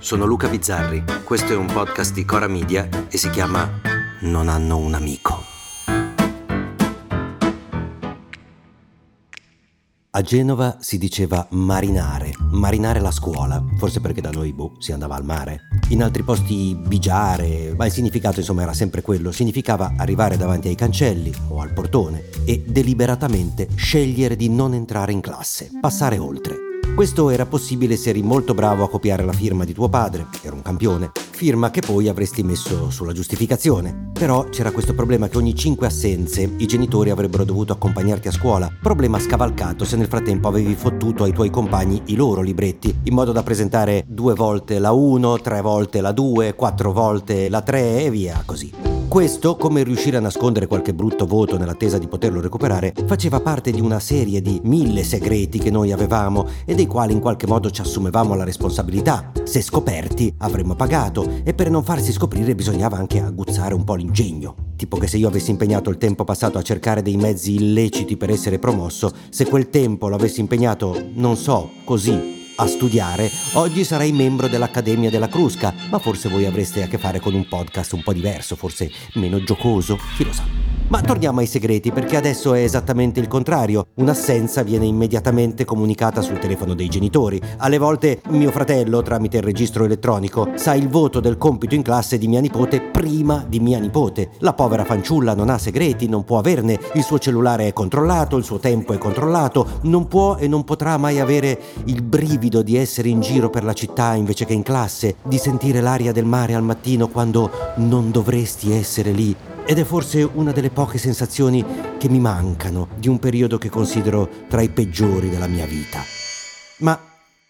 sono Luca Bizzarri, questo è un podcast di Cora Media e si chiama Non hanno un amico. A Genova si diceva marinare, marinare la scuola, forse perché da noi boh, si andava al mare. In altri posti bigiare, ma il significato insomma era sempre quello, significava arrivare davanti ai cancelli o al portone e deliberatamente scegliere di non entrare in classe, passare oltre. Questo era possibile se eri molto bravo a copiare la firma di tuo padre, era un campione, firma che poi avresti messo sulla giustificazione. Però c'era questo problema che ogni cinque assenze i genitori avrebbero dovuto accompagnarti a scuola, problema scavalcato se nel frattempo avevi fottuto ai tuoi compagni i loro libretti, in modo da presentare due volte la 1, tre volte la 2, quattro volte la 3 e via così. Questo, come riuscire a nascondere qualche brutto voto nell'attesa di poterlo recuperare, faceva parte di una serie di mille segreti che noi avevamo e dei quali in qualche modo ci assumevamo la responsabilità. Se scoperti avremmo pagato e per non farsi scoprire bisognava anche aguzzare un po' l'ingegno. Tipo che se io avessi impegnato il tempo passato a cercare dei mezzi illeciti per essere promosso, se quel tempo lo avessi impegnato, non so, così, a studiare, oggi sarei membro dell'Accademia della Crusca, ma forse voi avreste a che fare con un podcast un po' diverso, forse meno giocoso, chi lo sa. Ma torniamo ai segreti perché adesso è esattamente il contrario. Un'assenza viene immediatamente comunicata sul telefono dei genitori. Alle volte mio fratello, tramite il registro elettronico, sa il voto del compito in classe di mia nipote prima di mia nipote. La povera fanciulla non ha segreti, non può averne, il suo cellulare è controllato, il suo tempo è controllato, non può e non potrà mai avere il brivido di essere in giro per la città invece che in classe, di sentire l'aria del mare al mattino quando non dovresti essere lì ed è forse una delle poche sensazioni che mi mancano di un periodo che considero tra i peggiori della mia vita. Ma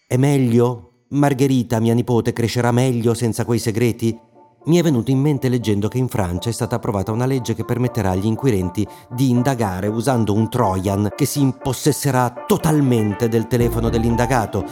è meglio? Margherita, mia nipote, crescerà meglio senza quei segreti? Mi è venuto in mente leggendo che in Francia è stata approvata una legge che permetterà agli inquirenti di indagare usando un Trojan che si impossesserà totalmente del telefono dell'indagato.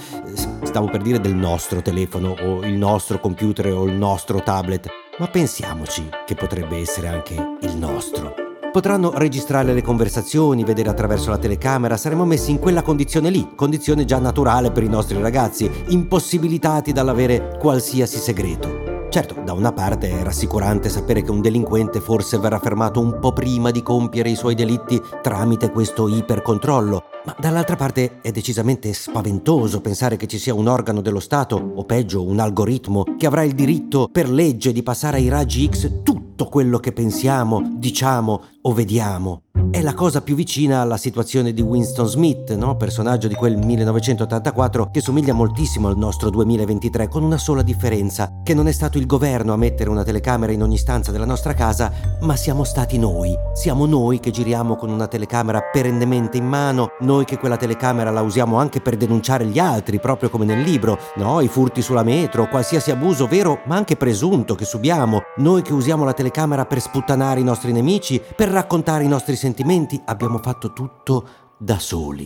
Stavo per dire del nostro telefono o il nostro computer o il nostro tablet ma pensiamoci che potrebbe essere anche il nostro. Potranno registrare le conversazioni, vedere attraverso la telecamera, saremo messi in quella condizione lì, condizione già naturale per i nostri ragazzi, impossibilitati dall'avere qualsiasi segreto. Certo, da una parte è rassicurante sapere che un delinquente forse verrà fermato un po' prima di compiere i suoi delitti tramite questo ipercontrollo, ma dall'altra parte è decisamente spaventoso pensare che ci sia un organo dello Stato, o peggio un algoritmo, che avrà il diritto per legge di passare ai raggi X tutto quello che pensiamo, diciamo o vediamo. È la cosa più vicina alla situazione di Winston Smith, no? personaggio di quel 1984 che somiglia moltissimo al nostro 2023, con una sola differenza, che non è stato il governo a mettere una telecamera in ogni stanza della nostra casa, ma siamo stati noi. Siamo noi che giriamo con una telecamera perennemente in mano, noi che quella telecamera la usiamo anche per denunciare gli altri, proprio come nel libro, no? I furti sulla metro, qualsiasi abuso vero ma anche presunto che subiamo, noi che usiamo la telecamera per sputtanare i nostri nemici, per raccontare i nostri sentimenti sentimenti abbiamo fatto tutto da soli.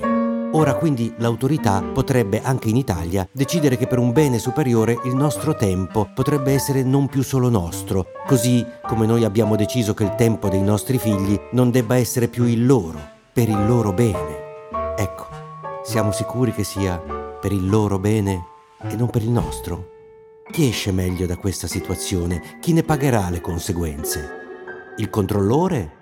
Ora quindi l'autorità potrebbe anche in Italia decidere che per un bene superiore il nostro tempo potrebbe essere non più solo nostro, così come noi abbiamo deciso che il tempo dei nostri figli non debba essere più il loro, per il loro bene. Ecco, siamo sicuri che sia per il loro bene e non per il nostro? Chi esce meglio da questa situazione? Chi ne pagherà le conseguenze? Il controllore